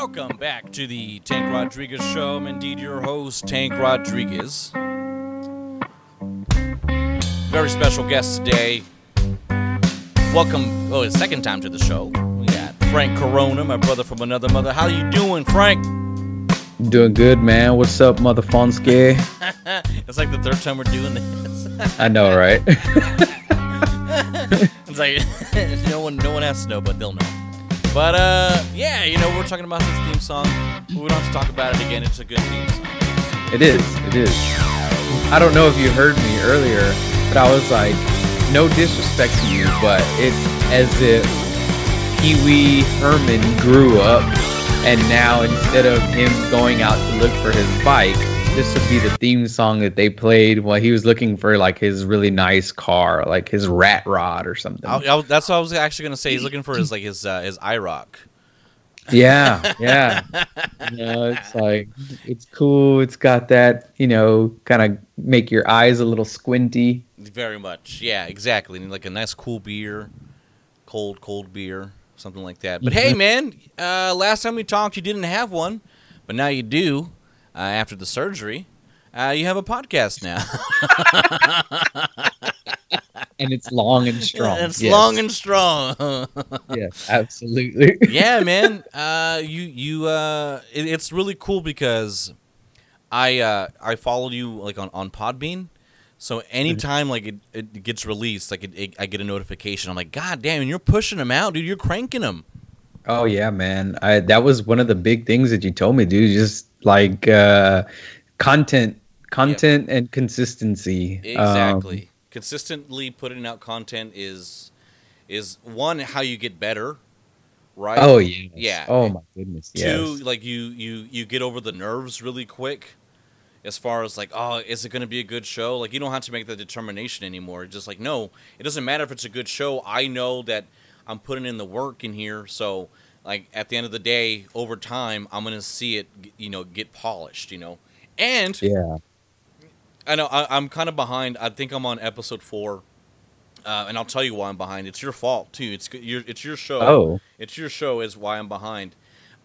Welcome back to the Tank Rodriguez Show. I'm indeed your host, Tank Rodriguez. Very special guest today. Welcome, oh, his second time to the show. We got Frank Corona, my brother from another mother. How you doing, Frank? Doing good, man. What's up, motherfunsky? it's like the third time we're doing this. I know, right? it's like no one, no one has to know, but they'll know. But uh, yeah, you know, we're talking about this theme song. We don't have to talk about it again. It's a good theme song. It is. It is. I don't know if you heard me earlier, but I was like, no disrespect to you, but it's as if Pee Wee Herman grew up, and now instead of him going out to look for his bike, this would be the theme song that they played while he was looking for like his really nice car, like his rat rod or something. I, I, that's what I was actually gonna say. He's looking for his like his uh, his IROC. Yeah, yeah. you know, it's like it's cool. It's got that, you know, kind of make your eyes a little squinty. Very much. Yeah, exactly. And Like a nice cool beer, cold cold beer, something like that. But hey, man, uh, last time we talked, you didn't have one, but now you do. Uh, after the surgery, uh, you have a podcast now. and it's long and strong. it's yes. long and strong. yes, absolutely. yeah, man. Uh, you you uh, it, it's really cool because I uh, I followed you like on on Podbean. So anytime like it, it gets released, like it, it, I get a notification. I'm like, God damn, you're pushing them out, dude. You're cranking them. Oh yeah, man. I that was one of the big things that you told me, dude. Just like uh, content, content, yeah. and consistency. Exactly. Um, Consistently putting out content is is one how you get better, right? Oh yeah. Yeah. Oh my goodness. Two, yes. like you you you get over the nerves really quick. As far as like, oh, is it going to be a good show? Like, you don't have to make the determination anymore. Just like, no, it doesn't matter if it's a good show. I know that I'm putting in the work in here, so like at the end of the day, over time, I'm gonna see it, you know, get polished, you know. And yeah, I know I, am kind of behind. I think I'm on episode four, uh, and I'll tell you why I'm behind. It's your fault too. It's your it's your show. Oh, it's your show is why I'm behind.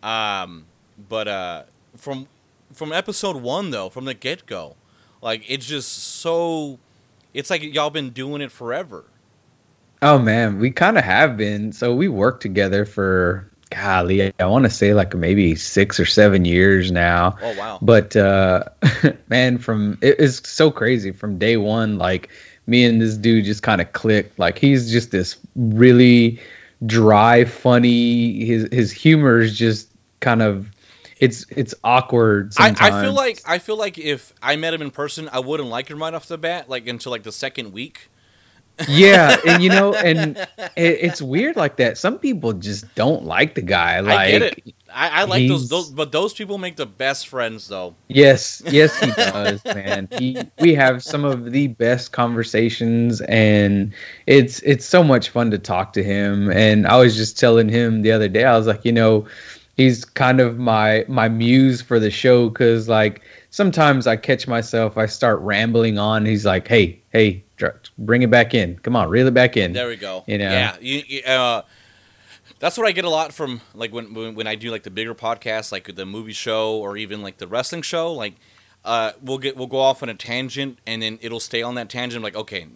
Um, but uh, from from episode one though, from the get go, like it's just so. It's like y'all been doing it forever. Oh man, we kind of have been. So we worked together for golly, I want to say like maybe six or seven years now. Oh wow! But uh, man, from it is so crazy from day one. Like me and this dude just kind of clicked. Like he's just this really dry, funny. His his humor is just kind of it's it's awkward. I, I, feel like I feel like if I met him in person, I wouldn't like him right off the bat, like until like the second week yeah, and you know, and it, it's weird like that. Some people just don't like the guy. Like, I get it. I, I like those, those, but those people make the best friends, though. Yes, yes, he does, man. He, we have some of the best conversations, and it's it's so much fun to talk to him. And I was just telling him the other day, I was like, you know, he's kind of my my muse for the show because like sometimes I catch myself, I start rambling on. He's like, hey, hey, bring it back in. Come on, reel it back in. There we go. You know, yeah. You, you, uh, that's what I get a lot from like when, when when I do like the bigger podcasts, like the movie show or even like the wrestling show. Like, uh, we'll get we'll go off on a tangent and then it'll stay on that tangent. Like, okay,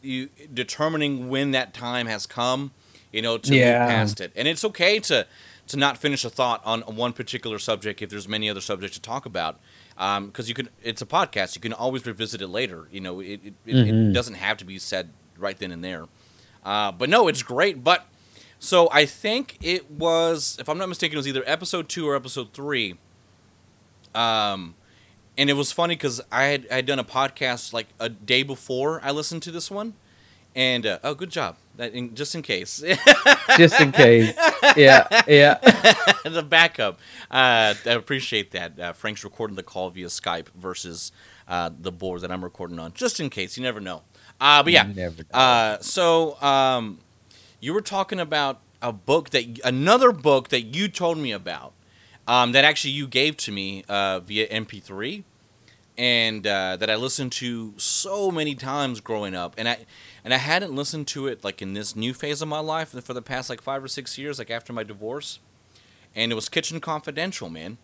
you determining when that time has come, you know, to yeah. move past it, and it's okay to to not finish a thought on one particular subject if there's many other subjects to talk about because um, you can. It's a podcast. You can always revisit it later. You know, it it, mm-hmm. it doesn't have to be said right then and there. Uh, but no, it's great. But so I think it was, if I'm not mistaken, it was either episode two or episode three. Um, and it was funny because I had I had done a podcast like a day before I listened to this one, and uh, oh, good job. That in, just in case. just in case. Yeah, yeah. the backup. Uh, I appreciate that. Uh, Frank's recording the call via Skype versus uh, the board that I'm recording on, just in case. You never know. Uh, but yeah. Uh, so um, you were talking about a book that another book that you told me about um, that actually you gave to me uh, via MP3 and uh, that I listened to so many times growing up, and I and I hadn't listened to it like in this new phase of my life for the past like five or six years, like after my divorce. and it was Kitchen Confidential, man.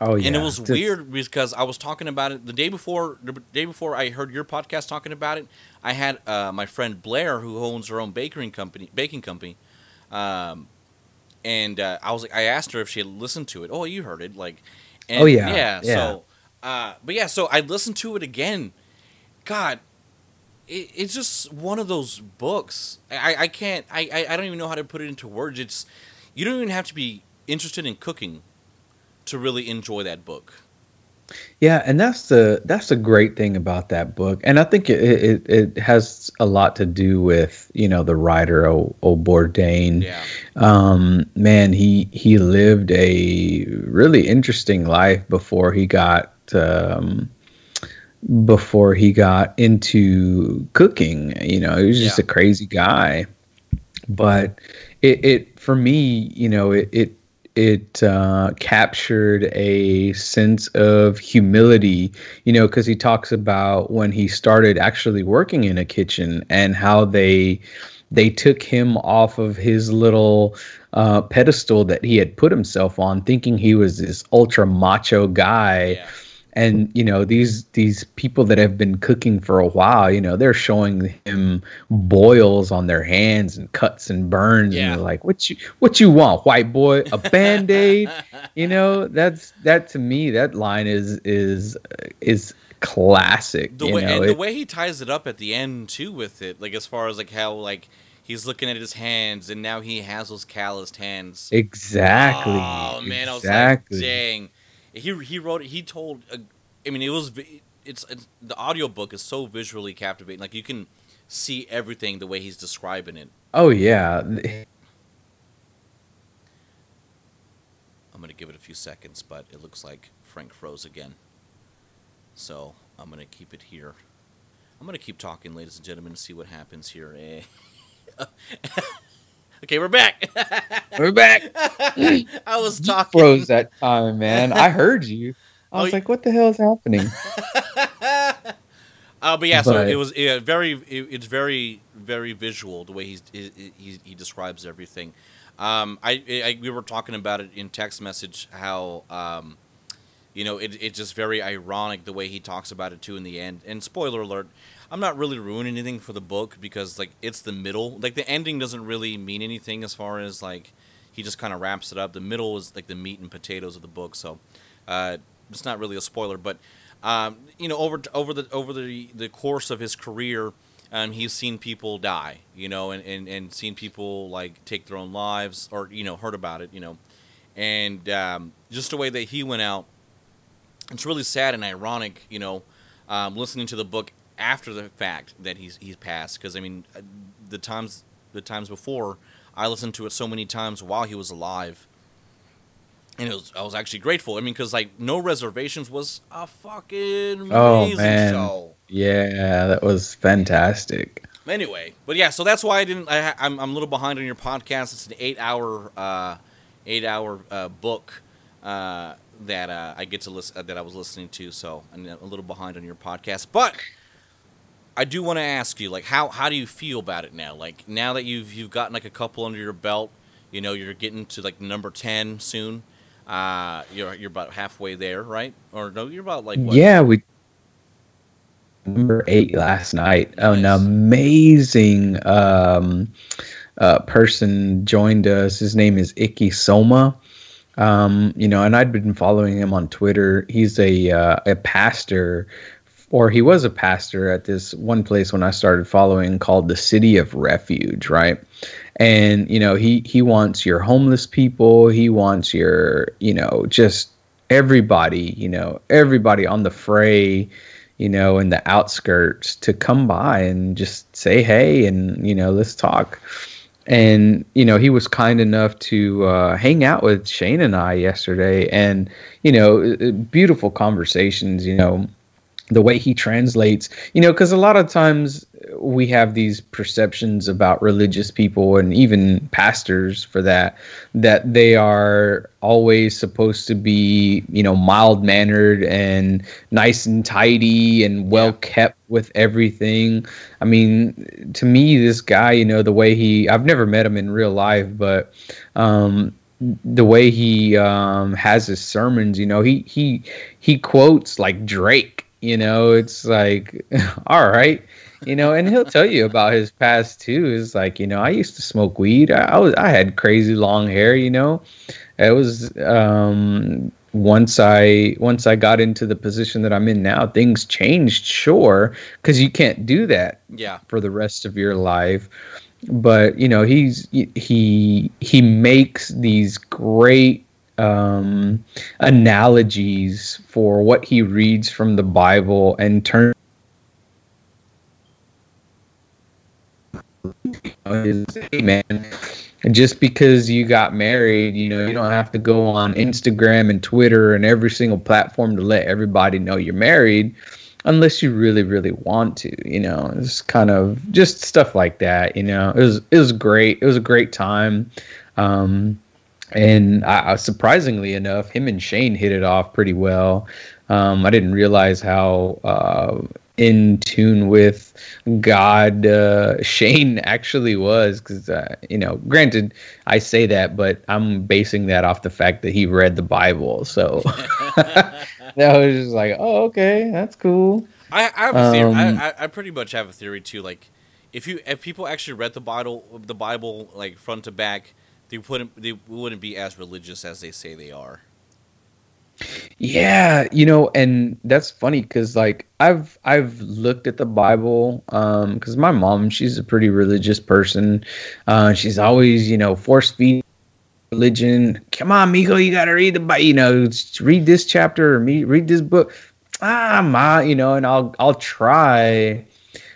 Oh yeah, And it was Just- weird because I was talking about it the day before. The day before I heard your podcast talking about it, I had uh, my friend Blair, who owns her own baking company, baking company, um, and uh, I was like, I asked her if she had listened to it. Oh, you heard it, like, and, Oh, yeah, yeah. yeah. So, uh, but yeah, so I listened to it again. God, it, it's just one of those books. I, I can't. I, I don't even know how to put it into words. It's you don't even have to be interested in cooking to really enjoy that book. Yeah, and that's the that's the great thing about that book, and I think it it, it has a lot to do with you know the writer O, o Bourdain. Yeah. Um, man, he he lived a really interesting life before he got um, before he got into cooking. You know, he was just Yeah. a crazy guy. But it, it for me, you know, it it it uh, captured a sense of humility, you know, because he talks about when he started actually working in a kitchen and how they they took him off of his little uh, pedestal that he had put himself on, thinking he was this ultra macho guy Yeah. And you know these these people that have been cooking for a while you know they're showing him boils on their hands and cuts and burns Yeah. and they're like what you what you want white boy a band-aid you know that's that to me that line is is is classic the you way know and the way he ties it up at the end too with it, like as far as like how like he's looking at his hands and now he has those calloused hands. exactly Oh man, I was exactly like, dang. He he wrote it. He told. Uh, I mean, it was. It's, it's the audiobook is so visually captivating. Like you can see everything the way he's describing it. oh yeah I'm gonna give it a few seconds, but it looks like Frank froze again. So I'm gonna keep it here. I'm gonna keep talking, ladies and gentlemen, and see what happens here. Eh. okay, we're back. we're back I was You talking. froze that time man i heard you i Oh, was like what the hell is happening Uh, but yeah, so it was yeah, very. It, it's very, very visual the way he's, he, he, he describes everything. Um, I, I we were talking about it in text message how um, you know it, it's just very ironic the way he talks about it too in the end. And spoiler alert, I'm not really ruining anything for the book because like it's the middle. Like the ending doesn't really mean anything as far as like he just kind of wraps it up. The middle is like the meat and potatoes of the book, so uh, it's not really a spoiler. But um, you know, over over the over the the course of his career, um, he's seen people die. You know, and, and and seen people like take their own lives, or you know, heard about it. You know, and um, just the way that he went out, it's really sad and ironic. You know, um, listening to the book after the fact that he's he's passed because I mean, uh, the times the times before. I listened to it so many times while he was alive, and it was I was actually grateful. I mean, because like No Reservations was a fucking amazing Oh, man. show. Yeah, that was fantastic. Anyway, but yeah, so that's why I didn't. I, I'm I'm a little behind on your podcast. It's an eight hour uh, eight hour uh, book uh, that uh, I get to listen uh, that I was listening to. So I'm a little behind on your podcast, but. I do want to ask you, like, how, how do you feel about it now? Like, now that you've you've gotten like a couple under your belt, you know, you're getting to like number ten soon. Uh, you're you're about halfway there, right? Or no, you're about like what? Yeah, we number eight last night. An Nice. amazing um, uh, person joined us. His name is Icky Soma. Um, you know, and I'd been following him on Twitter. He's a uh, a pastor, or he was a pastor at this one place when I started following called the City of Refuge, right? And you know, he he wants your homeless people. He wants your you know just everybody, you know, everybody on the fray, you know, in the outskirts to come by and just say hey and you know let's talk and you know he was kind enough to uh, hang out with Shane and I yesterday, and you know, uh, beautiful conversations. You know, the way he translates, you know, because a lot of times we have these perceptions about religious people and even pastors for that that they are always supposed to be you know mild mannered and nice and tidy and well kept with everything i mean to me this guy you know the way he i've never met him in real life but um the way he um, has his sermons. You know, he he he quotes like Drake. You know, it's like, all right, you know, and he'll tell you about his past too. Is like, you know, I used to smoke weed. I, I was I had crazy long hair. You know, it was um, once I once I got into the position that I'm in now, things changed, sure, because you can't do that Yeah. for the rest of your life. But you know, he's he he makes these great um, analogies for what he reads from the Bible and turn. Hey man, just because you got married, you know, you don't have to go on Instagram and Twitter and every single platform to let everybody know you're married unless you really really want to you know. It's kind of just stuff like that you know. It was it was great it was a great time. Um and I, surprisingly enough him and shane hit it off pretty well um i didn't realize how uh in tune with god uh shane actually was because uh, you know granted i say that but i'm basing that off the fact that he read the bible so that was just like, oh, okay, that's cool. I, I have a theory. Um, I, I pretty much have a theory too. Like, if you if people actually read the Bible, the Bible like front to back, they wouldn't they wouldn't be as religious as they say they are. Yeah, you know, and that's funny because like I've I've looked at the Bible um because my mom she's a pretty religious person. Uh, she's always you know force feed religion. Come on, Miko, you gotta read the Bible. You know, read this chapter or me read this book. Ah, ma, you know, and I'll I'll try.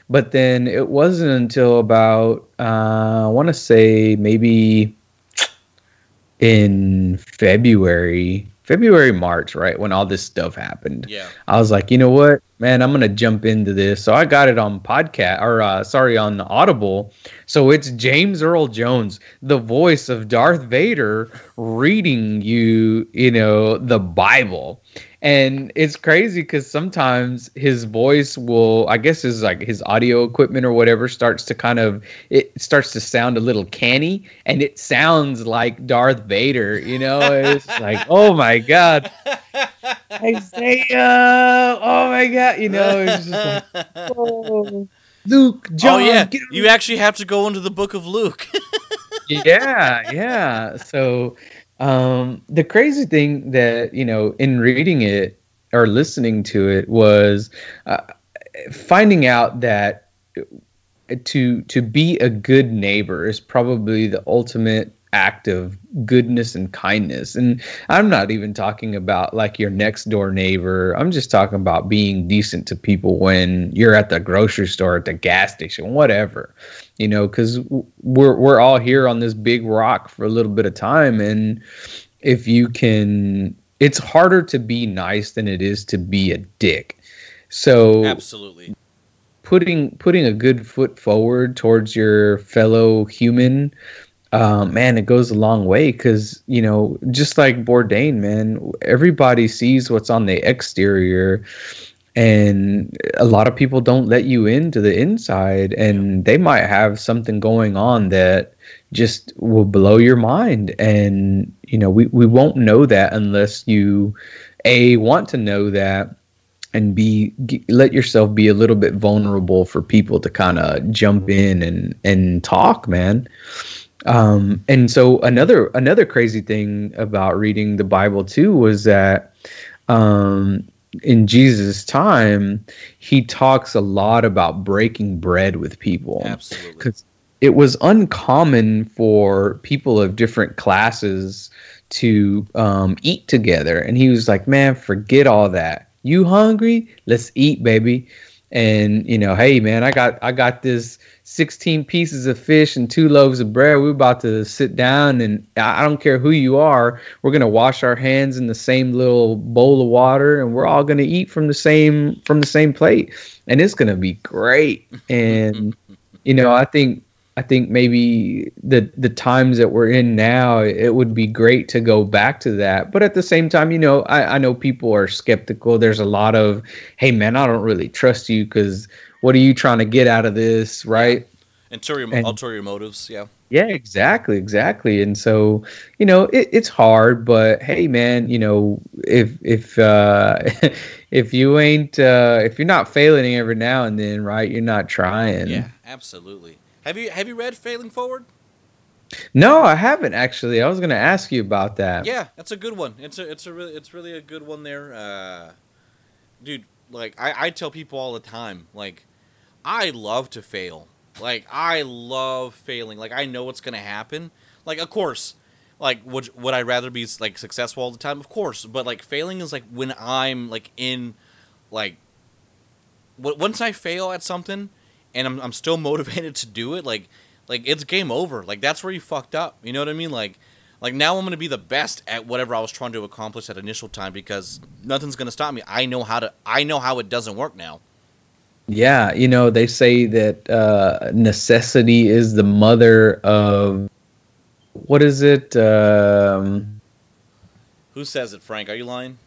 But then it wasn't until about uh, I want to say maybe in February, February, March, right when all this stuff happened. Yeah. I was like, you know what, man, I'm gonna jump into this. So I got it on podcast or uh, sorry on Audible. So it's James Earl Jones, the voice of Darth Vader, reading you, you know, the Bible. And it's crazy because sometimes his voice will, I guess, is like his audio equipment or whatever starts to kind of, it starts to sound a little canny, and it sounds like Darth Vader. You know, it's like, oh my god, Isaiah, oh my god, you know, it's just like, oh, Luke, oh, John, oh yeah, you actually have to go into the Book of Luke. yeah, yeah. So um the crazy thing that, you know, in reading it or listening to it was uh, finding out that to to be a good neighbor is probably the ultimate act of goodness and kindness. And i'm not even talking about like your next door neighbor. I'm just talking about being decent to people when you're at the grocery store at the gas station whatever you know because we're we're all here on this big rock for a little bit of time. And if you can it's harder to be nice than it is to be a dick. So Absolutely. putting putting a good foot forward towards your fellow human uh, man it goes a long way because you know just like bourdain man everybody sees what's on the exterior and a lot of people don't let you into the inside and they might have something going on that just will blow your mind and you know we, we won't know that unless you a want to know that and be g- let yourself be a little bit vulnerable for people to kind of jump in and and talk man um and so another another crazy thing about reading the bible too was that um in jesus time he talks a lot about breaking bread with people Absolutely. because it was uncommon for people of different classes to um, eat together. And he was like, man, forget all that. You hungry? Let's eat, baby. And you know, hey man, I got I got this 16 pieces of fish and two loaves of bread. We're about to sit down and I don't care who you are, we're gonna wash our hands in the same little bowl of water and we're all gonna eat from the same from the same plate. And it's gonna be great. And you know, I think I think maybe the the times that we're in now, it would be great to go back to that. But at the same time, you know, I, I know people are skeptical. There's a lot of, hey man, I don't really trust you because what are you trying to get out of this, right? Ulterior, And- ulterior motives. Yeah. Yeah, exactly, exactly. And so, you know, it, it's hard, but hey, man, you know, if if uh, if you ain't uh, if you're not failing every now and then, right? You're not trying. Yeah. Absolutely. Have you have you read Failing Forward? No, I haven't actually. I was gonna ask you about that. Yeah, that's a good one. It's a it's a really it's really a good one there. Uh, dude, like I, I tell people all the time, like I love to fail. Like I love failing. Like I know what's gonna happen. Like of course, like would would I rather be like successful all the time? Of course, but like failing is like when I'm like in like w- once I fail at something and I'm I'm still motivated to do it. Like like it's game over. Like that's where you fucked up. You know what I mean? Like like now I'm gonna be the best at whatever I was trying to accomplish at initial time because nothing's gonna stop me. I know how to. I know how it doesn't work now. Yeah, you know, they say that uh, necessity is the mother of what is it? Um, Who says it, Frank? Are you lying?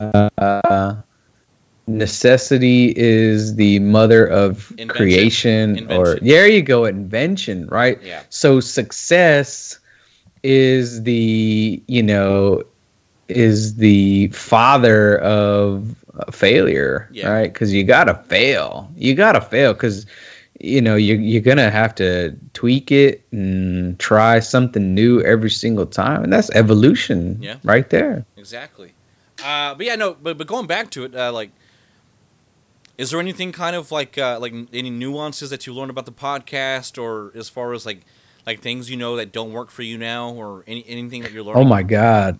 uh, necessity is the mother of Invention. creation, or there you go, invention, right? Yeah. So success is the you know is the father of failure, Yeah. right? Because you gotta fail. You gotta fail because you know you you're gonna have to tweak it and try something new every single time, and that's evolution, Yeah. right there. Exactly. Uh, but yeah, no. But but going back to it, uh, like, is there anything kind of like uh, like any nuances that you learned about the podcast, or as far as like like things you know that don't work for you now, or any anything that you're learning? Oh my god.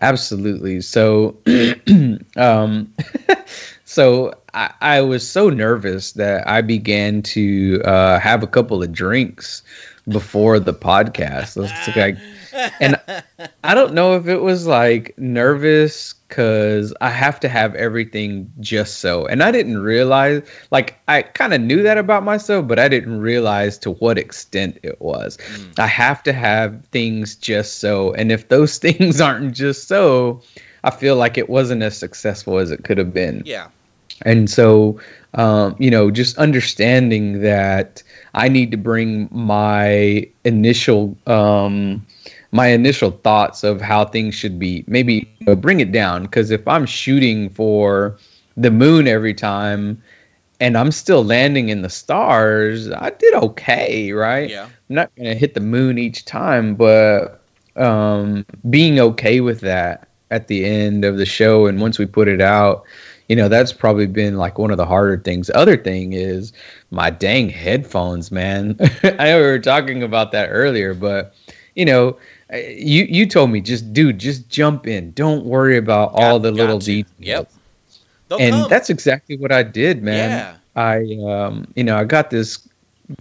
Absolutely. So um so I, I was so nervous that I began to uh have a couple of drinks before the podcast. It's like and I don't know if it was like nervous because I have to have everything just so. And I didn't realize, like, I kind of knew that about myself, but I didn't realize to what extent it was. Mm. I have to have things just so. And if those things aren't just so, I feel like it wasn't as successful as it could have been Yeah. and so um, you know just understanding that i need to bring my initial um, my initial thoughts of how things should be maybe you know, bring it down because if i'm shooting for the moon every time and i'm still landing in the stars i did okay right Yeah. I'm not gonna hit the moon each time, but um, being okay with that at the end of the show and once we put it out, you know, that's probably been like one of the harder things. Other thing is my dang headphones, man. I know we were talking about that earlier, but you know, you you told me just dude, just jump in. Don't worry about all the little to. details Yep. They'll and come. that's exactly what I did, man. Yeah. I um you know, I got this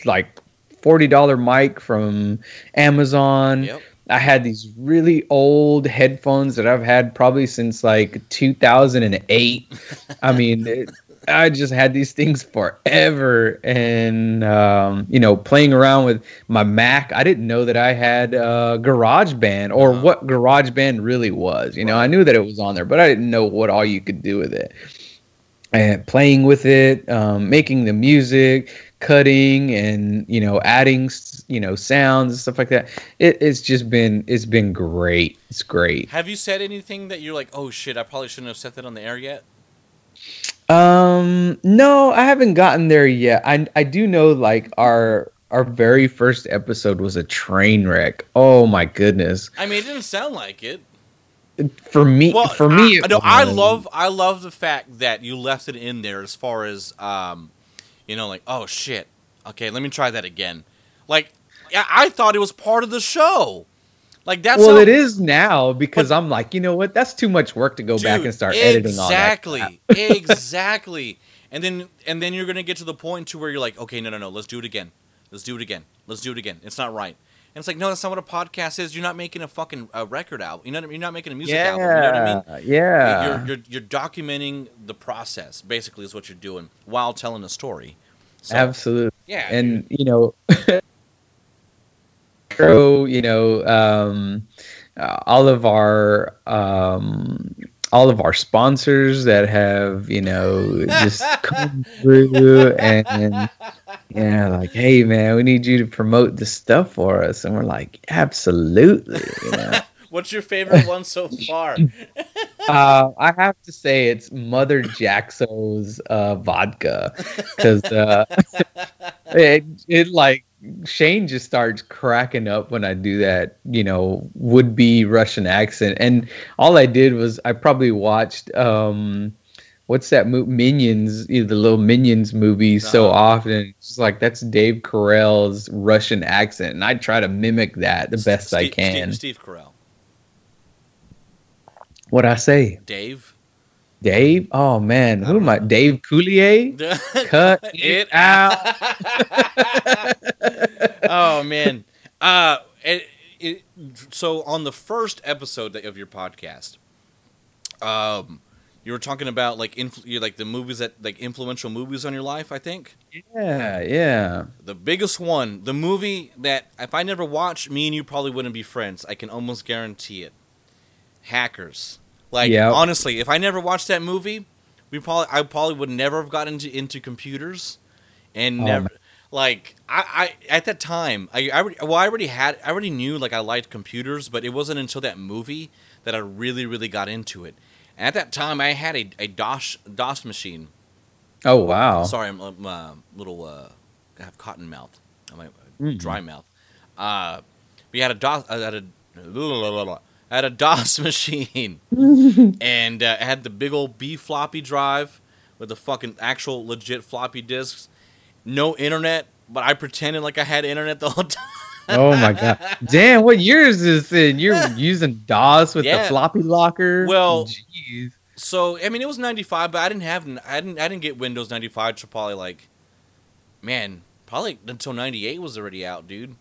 like forty dollar mic from Amazon. Yep. I had these really old headphones that I've had probably since like 2008. I mean, it, I just had these things forever, and um, you know, playing around with my Mac. I didn't know that I had uh, GarageBand or Uh-huh. what GarageBand really was. You know, I knew that it was on there, but I didn't know what all you could do with it. And playing with it, um, making the music, cutting, and you know, adding you know sounds and stuff like that. It, it's just been it's been great. It's great. Have you said anything that you're like, oh shit, I probably shouldn't have said that on the air yet? Um, no, I haven't gotten there yet. I I do know like our our very first episode was a train wreck. Oh my goodness. I mean, it didn't sound like it. For me, Well, for me, I, no, I love, I love the fact that you left it in there as far as, um, you know, like, oh shit, okay, let me try that again. Like, yeah, I thought it was part of the show. Like that's well, how, it is now because I'm like, you know what? That's too much work to go back and start editing all that. exactly, exactly. And then, and then you're gonna get to the point to where you're like, okay, no, no, no, let's do it again. Let's do it again. Let's do it again. It's not right. And it's like, no, that's not what a podcast is. You're not making a fucking uh, record album. You know, what I mean? you're not making a music Yeah, album. You know what I mean? yeah. You're, you're you're documenting the process. Basically, is what you're doing while telling a story. So, Absolutely. Yeah. and you know so you know um uh, all of our um all of our sponsors that have you know just come through and yeah like hey man we need you to promote this stuff for us. And we're like absolutely you know? What's your favorite one so far? uh, I have to say it's Mother Jaxo's uh, vodka. Because uh, it, it like Shane just starts cracking up when I do that, you know, would be Russian accent. And all I did was I probably watched um what's that movie Minions, the little Minions movie so Uh-huh. often. It's like that's Dave Carell's Russian accent and I try to mimic that the best I can. Steve, Steve Carell. What I say? Dave. Dave? Oh man, who am I? Dave Coulier? Cut it out. oh man. Uh it, it, so on the first episode of your podcast, um you were talking about like influ- like the movies that like influential movies on your life, I think. Yeah, yeah. The biggest one, the movie that if I never watched, me and you probably wouldn't be friends. I can almost guarantee it. Hackers. Like Yep. honestly, if I never watched that movie, we probably I probably would never have gotten into, into computers, and Oh, never man. like I, I at that time I, I well I already had I already knew like I liked computers, but it wasn't until that movie that I really really got into it. And at that time, I had a, a DOS DOS machine. Oh wow. Sorry, I'm a uh, little. Uh, I have cotton mouth. I might Mm. dry mouth. Uh, we had a DOS. I had a, I had a DOS machine, and uh, had the big old B floppy drive with the fucking actual legit floppy disks. No internet, but I pretended like I had internet the whole time. Oh my god. Dan, what year is this in? You're using DOS with Yeah. the floppy locker? Well- Jeez. So I mean, it was ninety five, but I didn't have I didn't I didn't get Windows ninety five till probably like, man, probably until ninety eight was already out, dude.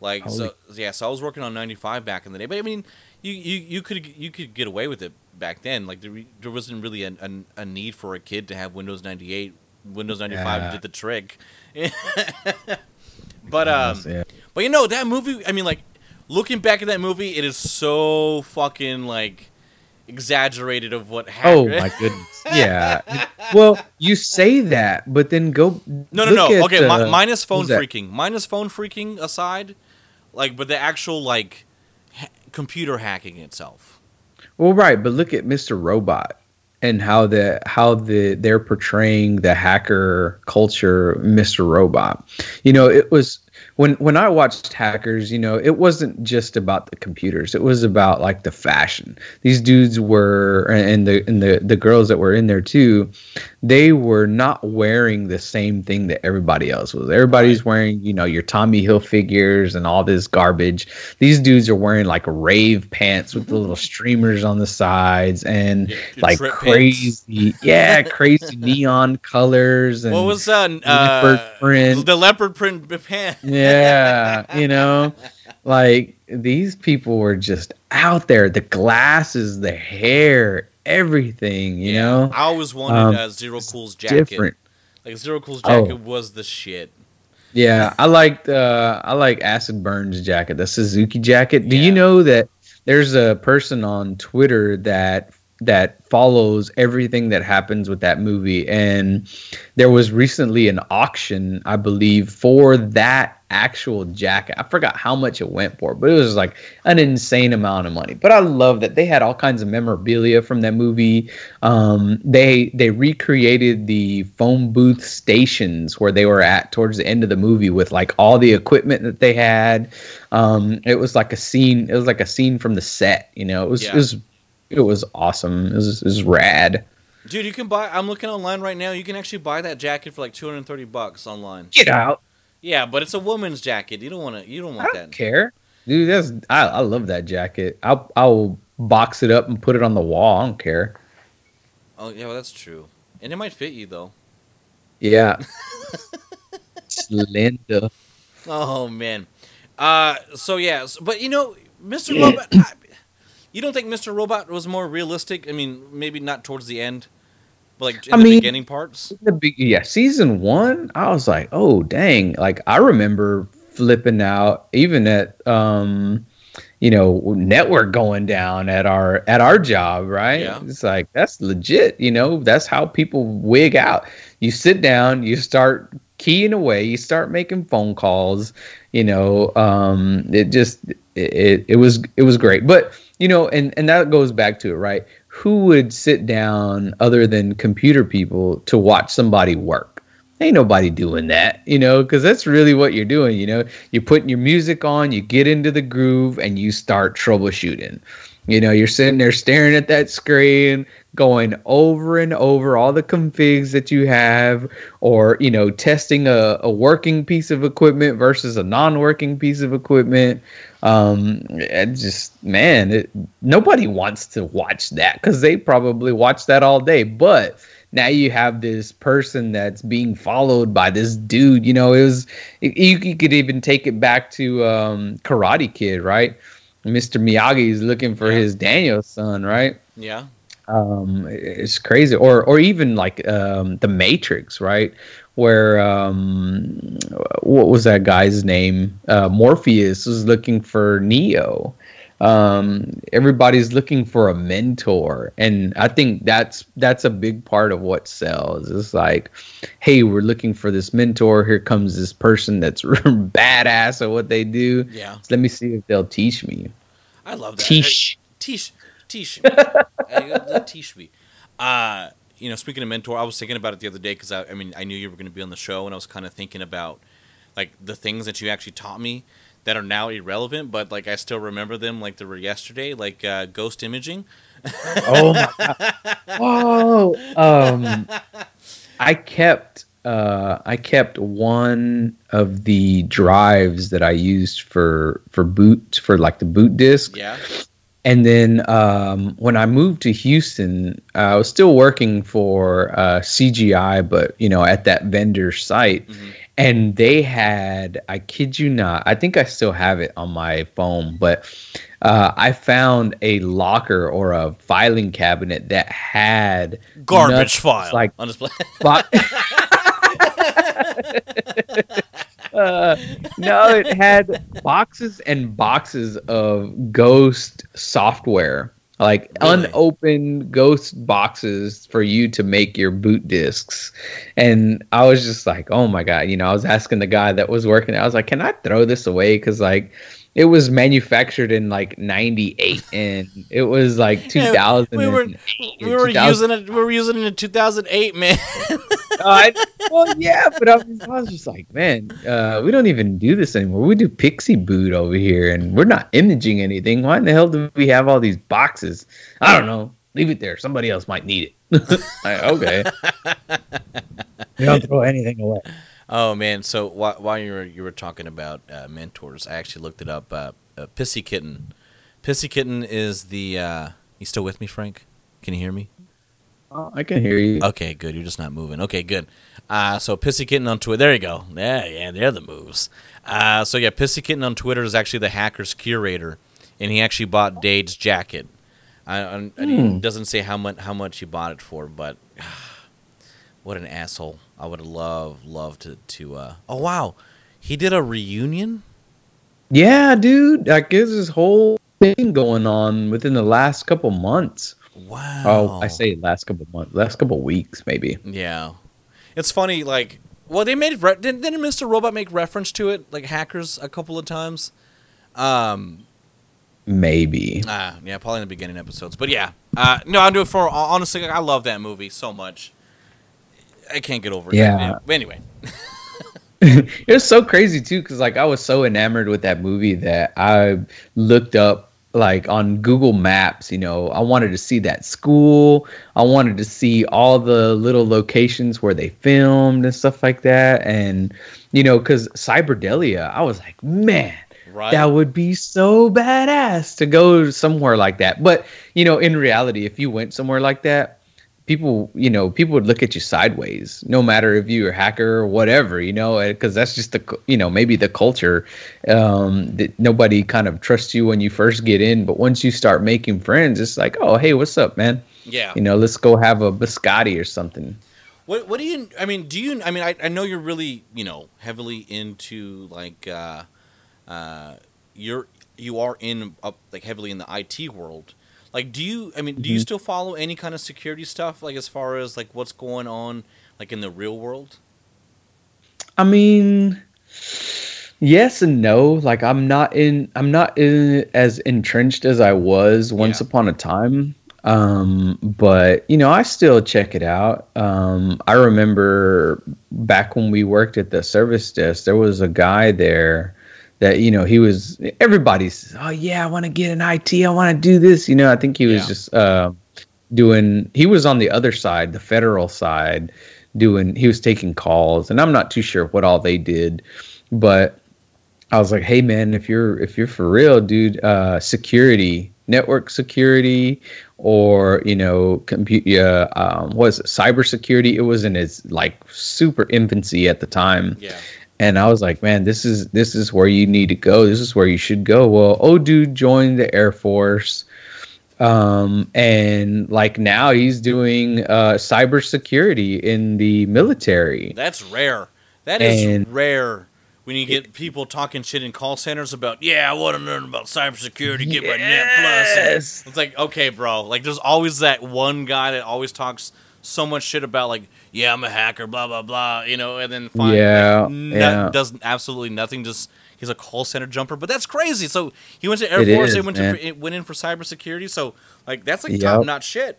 Like so, yeah. So I was working on ninety five back in the day, but I mean, you, you you could you could get away with it back then. Like there, there wasn't really a, a, a need for a kid to have Windows ninety eight. Windows ninety five Yeah. did the trick. but um, yeah. but you know that movie. I mean, like looking back at that movie, it is so fucking like exaggerated of what happened. Oh my goodness. Yeah. well, you say that, but then go No, no, no. at, Okay, uh, minus phone freaking. Minus phone freaking aside, like, but the actual like computer hacking itself. Well, right, but look at Mr. Robot and how the how the they're portraying the hacker culture, Mr. Robot. You know, it was when when I watched Hackers, you know, it wasn't just about the computers. It was about like the fashion. These dudes were and the and the the girls that were in there too, they were not wearing the same thing that everybody else was. Everybody's wearing, you know, your Tommy Hilfigers and all this garbage. These dudes are wearing like rave pants with the little streamers on the sides and Your- your like trip pants. crazy, yeah, crazy neon colors and What was that? leopard Uh, print. the leopard print pants. yeah, you know, like these people were just out there. The glasses, the hair, everything. You know, I always wanted Um, uh, Zero Cool's jacket. different. Like Zero Cool's Oh. jacket was the shit. Yeah, I liked uh I like Acid Burns jacket, the Suzuki jacket. Do Yeah. you know that there's a person on Twitter that that follows everything that happens with that movie and there was recently an auction, I believe, for that actual jacket. I forgot how much it went for, but it was like an insane amount of money. But I love that they had all kinds of memorabilia from that movie. Um, they they recreated the phone booth stations where they were at towards the end of the movie with like all the equipment that they had. Um, it was like a scene. It was like a scene from the set. You know, it was Yeah. it was it was awesome. It was, it was rad. Dude, you can buy. I'm looking online right now. You can actually buy that jacket for like 230 bucks online. Get out! Yeah, but it's a woman's jacket. You don't want to. You don't I want don't that. care, dude. That's I, I love that jacket. I'll I'll box it up and put it on the wall. I don't care. Oh yeah, well, that's true. And it might fit you though. Yeah. Slender. Oh man. Uh, so yeah, so, but you know, Mr. Robot. You don't think Mr. Robot was more realistic? I mean, maybe not towards the end, but like in I the mean- beginning parts. The big yeah, season one, I was like, oh dang. Like I remember flipping out even at um you know network going down at our at our job right Yeah. it's like that's legit you know that's how people wig out you sit down you start keying away you start making phone calls you know um it just it, it was it was great but you know and and that goes back to it right who would sit down other than computer people to watch somebody work ain't nobody doing that, you know, because that's really what you're doing. You know, you're putting your music on, you get into the groove, and you start troubleshooting. You know, you're sitting there staring at that screen, going over and over all the configs that you have, or, you know, testing a, a working piece of equipment versus a non working piece of equipment. Um, and just, man, it, nobody wants to watch that because they probably watch that all day. But, now you have this person that's being followed by this dude. You know, it was you, you could even take it back to um, Karate Kid, right? Mr. Miyagi is looking for Yeah. his Daniel-san right? Yeah. Um, it's crazy, or or even like um, the Matrix, right? Where um, what was that guy's name? Uh, Morpheus was looking for Neo um everybody's looking for a mentor and i think that's that's a big part of what sells it's like hey we're looking for this mentor here comes this person that's badass at what they do Yeah. so let me see if they'll teach me I love that. teach Teach, teach me. Teach me. Uh, you know, speaking of mentor, I was thinking about it the other day because I, I mean, I knew you were going to be on the show, and I was kind of thinking about like the things that you actually taught me that are now irrelevant, but like I still remember them like they were yesterday, like uh, ghost imaging. oh my god whoa um i kept uh i kept one of the drives that i used for for boot for like the boot disk Yeah. And then um, when I moved to Houston, I was still working for uh, CGI, but you know, at that vendor site, Mhm. and they had, I kid you not, I think I still have it on my phone, but uh, I found a locker or a filing cabinet that had Garbage nuts file. like on display. bo- uh, no, it had boxes and boxes of ghost software, like Really? unopened ghost boxes for you to make your boot discs. And I was just like, oh my God. You know, I was asking the guy that was working, I was like, can I throw this away? Because, like, it was manufactured in like 98 and it was like 2000 we were we were using it. We were using it in 2008, man. Uh, well, yeah, but I was, I was just like, man, uh, we don't even do this anymore. We do PXE Boot over here, and we're not imaging anything. Why in the hell do we have all these boxes? I don't know. Leave it there. Somebody else might need it. Like, okay. we don't throw anything away. Oh man! So while, while you were you were talking about uh, mentors, I actually looked it up. Uh, uh, Pissy Kitten, Pissy Kitten is the. Uh, you still with me, Frank? Can you hear me? Oh, I can hear you. Okay, good. You're just not moving. Okay, good. Uh, so Pissy Kitten on Twitter. There you go. Yeah, yeah, they're the moves. Uh, so yeah, Pissy Kitten on Twitter is actually the hacker's curator, and he actually bought Dade's jacket. I, I, Hmm. doesn't say how much how much he bought it for, but what an asshole! I would love love to to. Uh, oh wow, he did a reunion. Yeah, dude. Like, there's this whole thing going on within the last couple months. Wow. Oh, I say last couple months, last couple weeks, maybe. Yeah, it's funny. Like, well, they made re- didn't, didn't Mr. Robot make reference to it, like hackers, a couple of times. Um. Maybe. Ah, yeah, probably in the beginning episodes. But yeah, uh, no, I'll do it for honestly. like, I love that movie so much. I can't get over it. Yeah. But anyway, it was so crazy too because like i was so enamored with that movie that i looked up like on google maps you know i wanted to see that school i wanted to see all the little locations where they filmed and stuff like that and you know because cyberdelia i was like man right? that would be so badass to go somewhere like that. But you know, in reality, if you went somewhere like that, people, you know, people would look at you sideways, no matter if you're a hacker or whatever, you know, because that's just the, you know, maybe the culture um, that nobody kind of trusts you when you first get in, but once you start making friends, it's like, oh, hey, what's up, man? yeah. You know, let's go have a biscotti or something. What What do you? I mean, do you? I mean, I, I know you're really you know heavily into like uh, uh, you're you are in uh, like heavily in the IT world. Like, do you? I mean, do you Mhm. still follow any kind of security stuff? Like, as far as like what's going on, like in the real world? I mean, yes and no. Like I'm not in I'm not in as entrenched as I was once Yeah. upon a time. Um, but you know, I still check it out. Um, I remember back when we worked at the service desk, there was a guy there that you know he was everybody's oh yeah i want to get an it i want to do this you know i think he was Yeah. just uh, doing he was on the other side the federal side doing he was taking calls and i'm not too sure what all they did but i was like hey man if you're if you're for real dude uh security network security or you know compute uh, um was it cybersecurity it was in its like super infancy at the time Yeah. And I was like, man, this is this is where you need to go. This is where you should go. Well, oh, dude joined the Air Force, um, and like now he's doing uh, cybersecurity in the military. That's rare. That is And- rare. When you get people talking shit in call centers about, yeah, I want to learn about cybersecurity, get my Net Plus. and- It's like, okay, bro. Like, there's always that one guy that always talks so much shit about, like, yeah, I'm a hacker, blah blah blah, you know, and then Yeah, like, no- yeah. does absolutely nothing. Just he's a call center jumper, but that's crazy. So he went to Air It Force, is, he went man. to went in for cybersecurity. So like that's like Yep. top notch shit.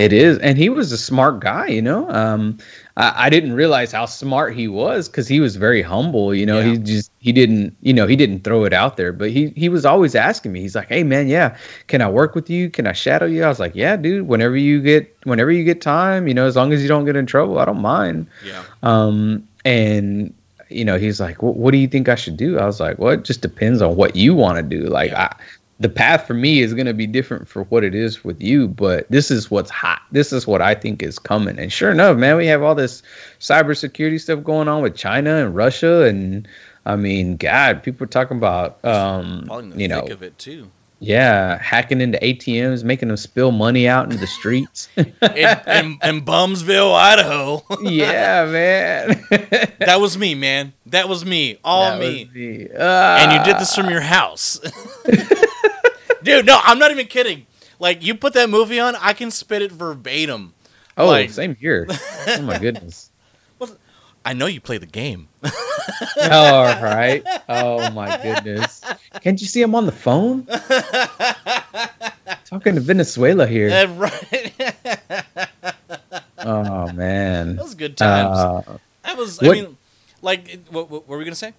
It is, and he was a smart guy. You know, um, I, I didn't realize how smart he was because he was very humble. You know, Yeah. he just he didn't you know he didn't throw it out there, but he he was always asking me. He's like, "Hey man, yeah, can I work with you? Can I shadow you?" I was like, "Yeah, dude. Whenever you get whenever you get time, you know, as long as you don't get in trouble, I don't mind." Yeah, Um, and you know, he's like, "What do you think I should do?" I was like, "Well, it just depends on what you want to do. Like, Yeah. I, the path for me is going to be different for what it is with you, but this is what's hot. This is what I think is coming." And sure enough, man, we have all this cybersecurity stuff going on with China and Russia, and I mean, God, people are talking about, um, the you know, of it too. yeah, hacking into ATMs, making them spill money out into the streets. in, in, in Bumsville, Idaho. yeah, man. that was me, man. That was me. All That me. me. and you did this from your house. Dude, no, I'm not even kidding. Like you put that movie on, I can spit it verbatim. Oh, like- same here. Oh my goodness. I know you play the game. All right. Oh my goodness. Can't you see I'm on the phone? Talking to Venezuela here. Uh, right. Oh man. was good times. Uh, that was I what- mean like what, what were we going to say?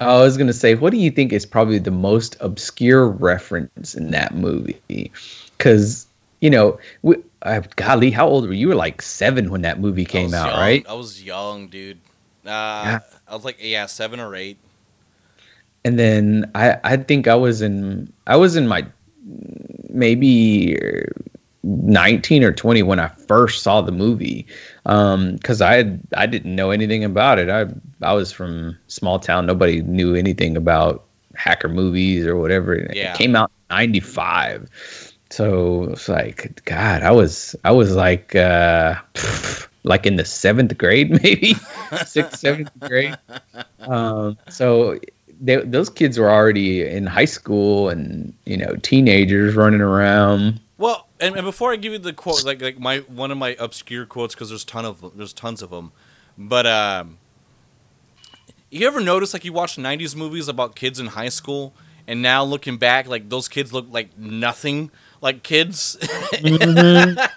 I was gonna say, what do you think is probably the most obscure reference in that movie? Because you know, we, uh, golly, how old were you? You were like seven when that movie came out, young. right? I was young, dude. Uh, Yeah. I was like yeah, 7 or 8. and then I I think I was in I was in my maybe 19 or 20 when I first saw the movie um cuz I had, I didn't know anything about it. I I was from small town. Nobody knew anything about hacker movies or whatever. Yeah. it came out in 95 so it's like god I was I was like uh like in the 7th grade maybe 6th 7th grade. Um so they, those kids were already in high school and you know teenagers running around. Well, and, and before I give you the quote, like like my one of my obscure quotes, because there's ton of there's tons of them, but um, you ever notice like you watch '90s movies about kids in high school, and now looking back, like those kids look like nothing like kids. yeah,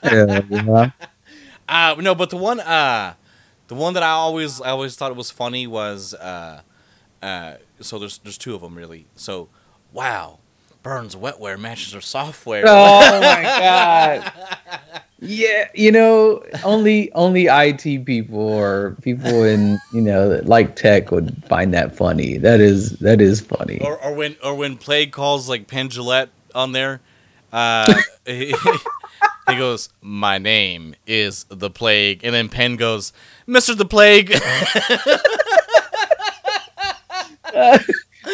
yeah. uh, no, but the one uh, the one that I always I always thought was funny was uh, uh, so there's there's two of them really. So, wow, Burns wetware matches our software. Oh my god. Yeah, you know, only only IT people or people in you know like tech would find that funny. That is that is funny. or, or when or when Plague calls like Penn Jillette on there, uh, he, he goes, "My name is the Plague," and then Penn goes, "Mister the Plague."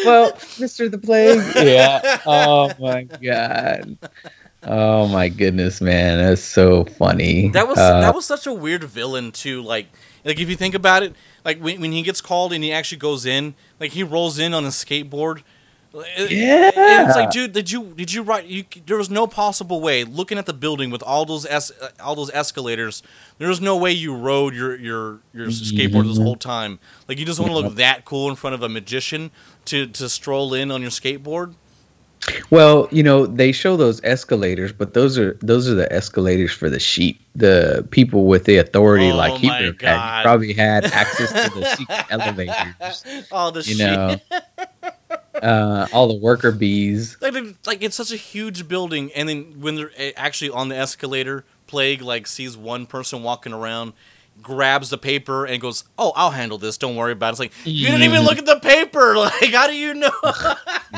well, Mr. The Plague. Yeah. Oh my god. Oh my goodness, man, that's so funny. that was Uh, that was such a weird villain too. Like like if you think about it, like when when he gets called and he actually goes in, like he rolls in on a skateboard. Yeah. And it's like, dude, did you did you write? You, there was no possible way. Looking at the building with all those es, uh, all those escalators, there was no way you rode your your your skateboard this whole time. Like you just want to look that cool in front of a magician to to stroll in on your skateboard. Well, you know, they show those escalators, but those are those are the escalators for the sheep. The people with the authority, Oh like had, probably had access to the secret elevators. All the You shit. know, uh, all the worker bees. like, like it's such a huge building, and then when they're eh, actually on the escalator, Plague like sees one person walking around, grabs the paper and goes, "Oh, I'll handle this. Don't worry about it." It's like you didn't even look at the paper. Like, how do you know?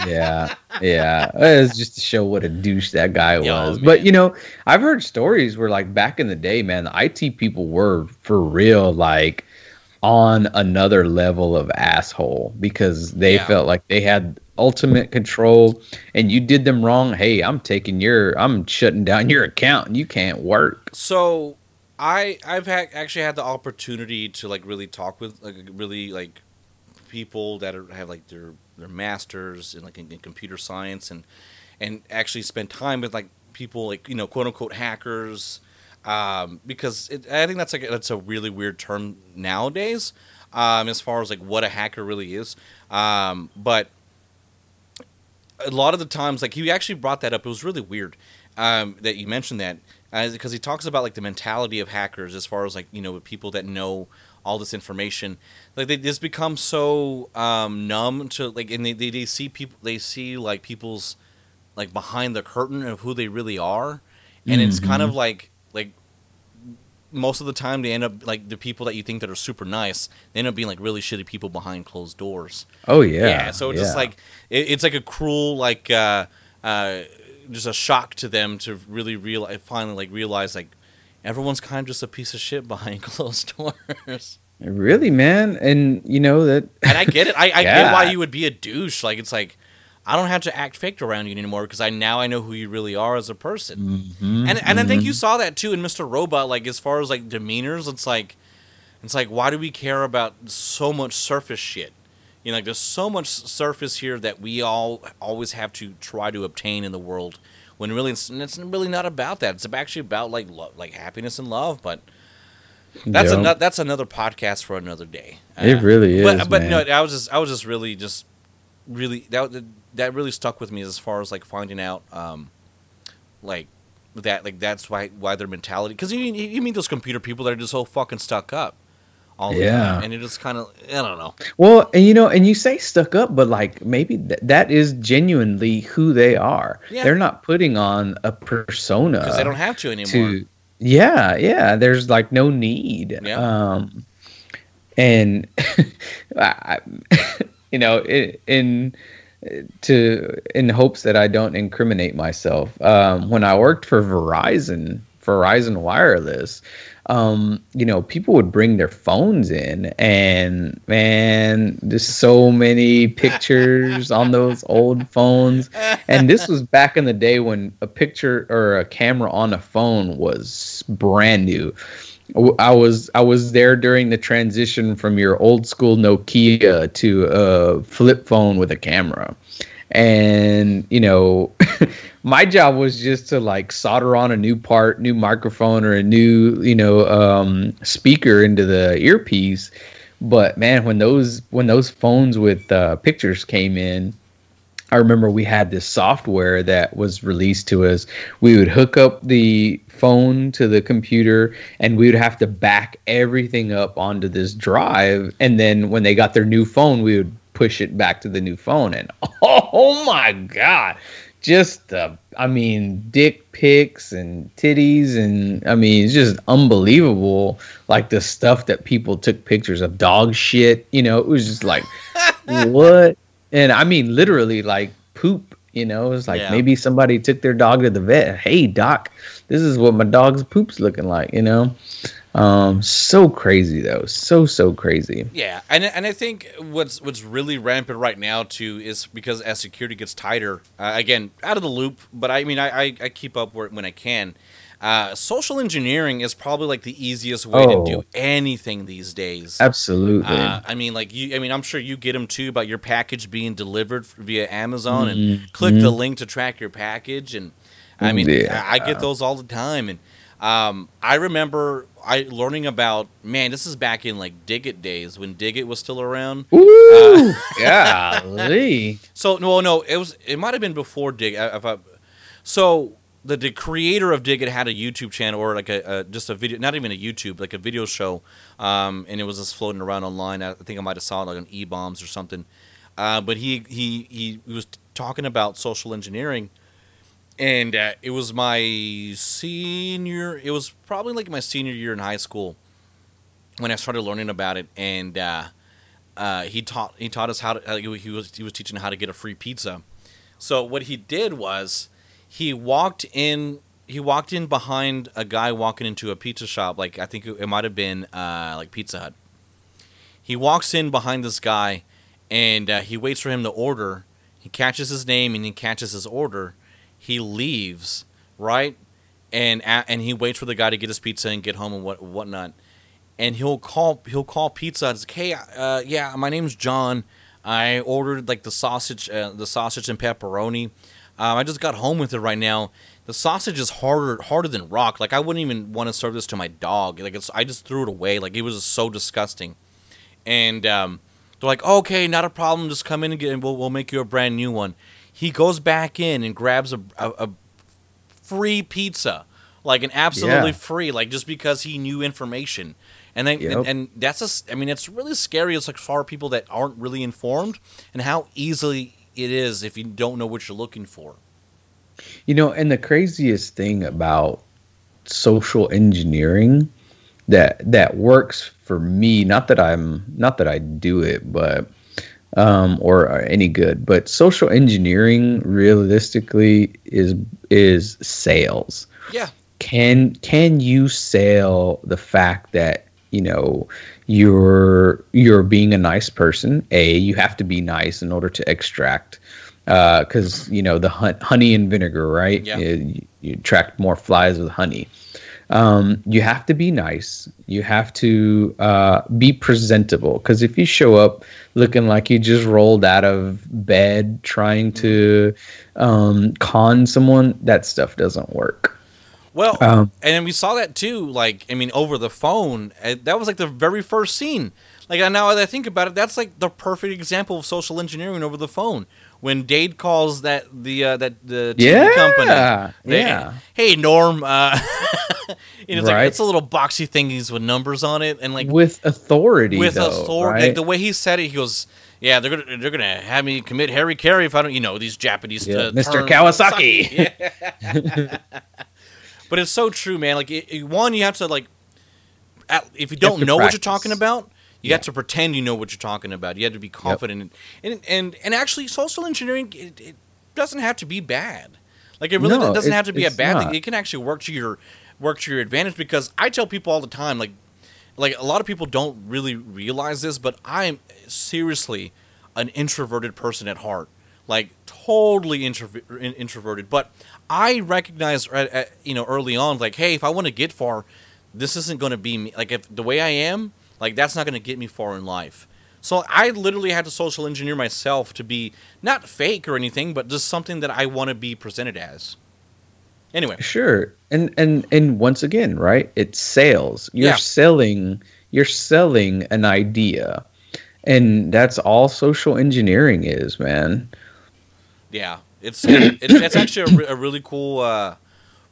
Yeah, yeah. It was just to show what a douche that guy was. man. But you know, I've heard stories where like back in the day, man, the IT people were for real like on another level of asshole because they Yeah. felt like they had ultimate control and you did them wrong hey i'm taking your i'm shutting down your account and you can't work so, I I've had, actually had the opportunity to like really talk with like really like people that are, have like their their masters in like in, in computer science and and actually spend time with like people like you know quote unquote hackers um, because it, I think that's like that's a really weird term nowadays um, as far as like what a hacker really is. Um, but a lot of the times like he actually brought that up. It was really weird um, that you mentioned that because he talks about like the mentality of hackers as far as like you know people that know all this information. Like they just become so um, numb to like and they, they, they see people they see like people's like behind the curtain of who they really are. And it's kind of like like most of the time they end up like the people that you think that are super nice they end up being like really shitty people behind closed doors. Oh yeah. Yeah so it's just like it, it's like a cruel like uh uh just a shock to them to really realize finally like realize like everyone's kind of just a piece of shit behind closed doors. Really man? And you know that and i get it. I, I get why you would be a douche. Like it's like i don't have to act fake around you anymore because i now i know who you really are as a person Mhm, and and I think you saw that too in Mr. Robot. Like as far as like demeanors, it's like it's like why do we care about so much surface shit? You know, like there's so much surface here that we all always have to try to obtain in the world. When really it's, it's really not about that. It's actually about like like happiness and love. But that's Yep. another that's another podcast for another day. It Uh, really is, But but no, I was just I was just really just really that that really stuck with me as far as like finding out um like that like that's why why their mentality because you you meet those computer people that are just so fucking stuck up all the Yeah. time and it just kind of I don't know Well, and you know, and you say stuck up, but like maybe th- that is genuinely who they are. Yeah. They're not putting on a persona because they don't have to anymore. to. Yeah, yeah. There's like no need. Yeah. Um, and I, you know, in to in hopes that I don't incriminate myself. Um, when I worked for Verizon, Verizon Wireless, um, you know, people would bring their phones in, and man, there's so many pictures on those old phones. And this was back in the day when a picture or a camera on a phone was brand new. I was I was there during the transition from your old school Nokia to a flip phone with a camera. And you know, my job was just to like solder on a new part, new microphone or a new, you know, um, speaker into the earpiece. But man, when those when those phones with uh, pictures came in, I remember we had this software that was released to us. We would hook up the phone to the computer and we would have to back everything up onto this drive. And then when they got their new phone, we would push it back to the new phone. And oh my God, just the, I mean, dick pics and titties. And I mean, it's just unbelievable. Like the stuff that people took pictures of dog shit, you know, it was just like, what? And I mean, literally, like poop. You know, it's like Yeah. maybe somebody took their dog to the vet. Hey, doc, this is what my dog's poop's looking like. You know, um, so crazy though, so so crazy. Yeah, and and I think what's what's really rampant right now too is because as security gets tighter, uh, again out of the loop. But I mean, I I, I keep up where, when I can. Uh, social engineering is probably like the easiest way Oh. to do anything these days. Absolutely. Uh, I mean, like you. I mean, I'm sure you get them too about your package being delivered via Amazon, and Mhm. click the link to track your package. And I mean, Yeah. I, I get those all the time. And um, I remember I learning about man. This is back in like Digit days when Digit was still around. Ooh, golly. So no, no, it was. It might have been before Digg. If I, so the, the creator of Dig it had a YouTube channel or like a, a just a video, not even a YouTube, like a video show, um, and it was just floating around online. I think I might have saw it like on E Bombs or something. Uh, but he he he was talking about social engineering, and uh, it was my senior. It was probably like my senior year in high school when I started learning about it, and uh, uh, he taught he taught us how to. Uh, he was he was teaching how to get a free pizza. So what he did was he walked in. He walked in behind a guy walking into a pizza shop. Like I think it, might have been uh, like Pizza Hut. He walks in behind this guy, and uh, he waits for him to order. He catches his name and he catches his order. He leaves right, and and he waits for the guy to get his pizza and get home and what whatnot and he'll call he'll call pizza. It's like, hey, uh, yeah, my name's John. I ordered like the sausage, uh, the sausage and pepperoni. Um, I just got home with it right now. The sausage is harder harder than rock. Like I wouldn't even want to serve this to my dog. Like it's I just threw it away. Like it was just so disgusting. And um, they're like, okay, not a problem. Just come in and get, and we'll we'll make you a brand new one. He goes back in and grabs a, a, a free pizza, like an absolutely Yeah. free, like just because he knew information. And then, Yep. and, and that's a, I mean, it's really scary. It's like for people that aren't really informed, and how easily it is if you don't know what you're looking for. You know, and the craziest thing about social engineering that that works for me, not that I'm not that I do it, but um or are any good, but social engineering realistically is is sales. Yeah, Can can you sell the fact that, you know, you're you're being a nice person? A, you have to be nice in order to extract because you know the hun- honey and vinegar, right? Yeah. You, you attract more flies with honey. Um, you have to be nice. You have to uh, be presentable. Because if you show up looking like you just rolled out of bed trying to um, con someone, that stuff doesn't work. Well, Um, and then we saw that too. Like, I mean, over the phone. uh, That was like the very first scene. Like now that I think about it, that's like the perfect example of social engineering over the phone. When Dade calls that the uh, that the TV Yeah, company, they- yeah. Hey Norm, uh, and it's like it's a little boxy thingies with numbers on it, and like with authority, with though, authority. right? Like the way he said it, he goes, "Yeah, they're gonna they're gonna have me commit Harry Carey if I don't, you know, these Japanese Yeah, uh, Mr. terms." Kawasaki. Yeah. but it's so true, man. Like it, it- one, you have to like, at, if you don't to know what you're talking about. You Yeah. have to pretend you know what you're talking about. You have to be confident, in, and and and actually, social engineering it, it doesn't have to be bad. Like it really No, doesn't have to be a bad not. thing. It can actually work to your work to your advantage because I tell people all the time, like like a lot of people don't really realize this, but I am seriously an introverted person at heart. Like totally intro- introverted, but I recognize at, at, you know early on, like, hey, if I want to get far, this isn't going to be me. Like if the way I am, like that's not going to get me far in life. So I literally had to social engineer myself to be not fake or anything, but just something that I want to be presented as. Anyway, Sure. And and and once again, right? It's sales. You're Yeah. selling you're selling an idea. And that's all social engineering is, man. Yeah, it's it's, it's actually a, re- a really cool, uh,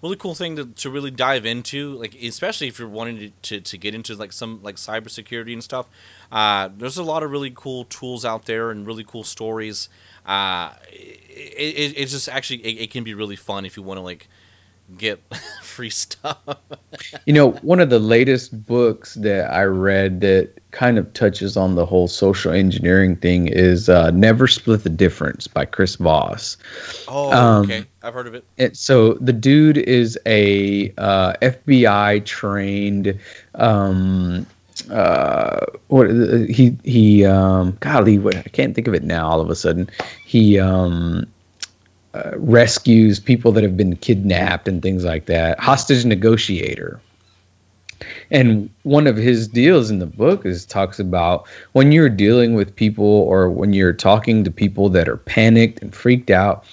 really cool thing to, to really dive into. Like especially if you're wanting to, to, to get into like some like cybersecurity and stuff. Uh, there's a lot of really cool tools out there and really cool stories. Uh, it, it, it's just actually it, it can be really fun if you want to like get free stuff. You know, one of the latest books that I read that kind of touches on the whole social engineering thing is uh, Never Split the Difference by Chris Voss. Oh, Um, okay, I've heard of it. And so the dude is a uh, FBI trained. Um, uh, what he he um, golly, what I can't think of it now. All of a sudden, he um, uh, rescues people that have been kidnapped and things like that. Hostage negotiator. And one of his deals in the book is talks about when you're dealing with people or when you're talking to people that are panicked and freaked out,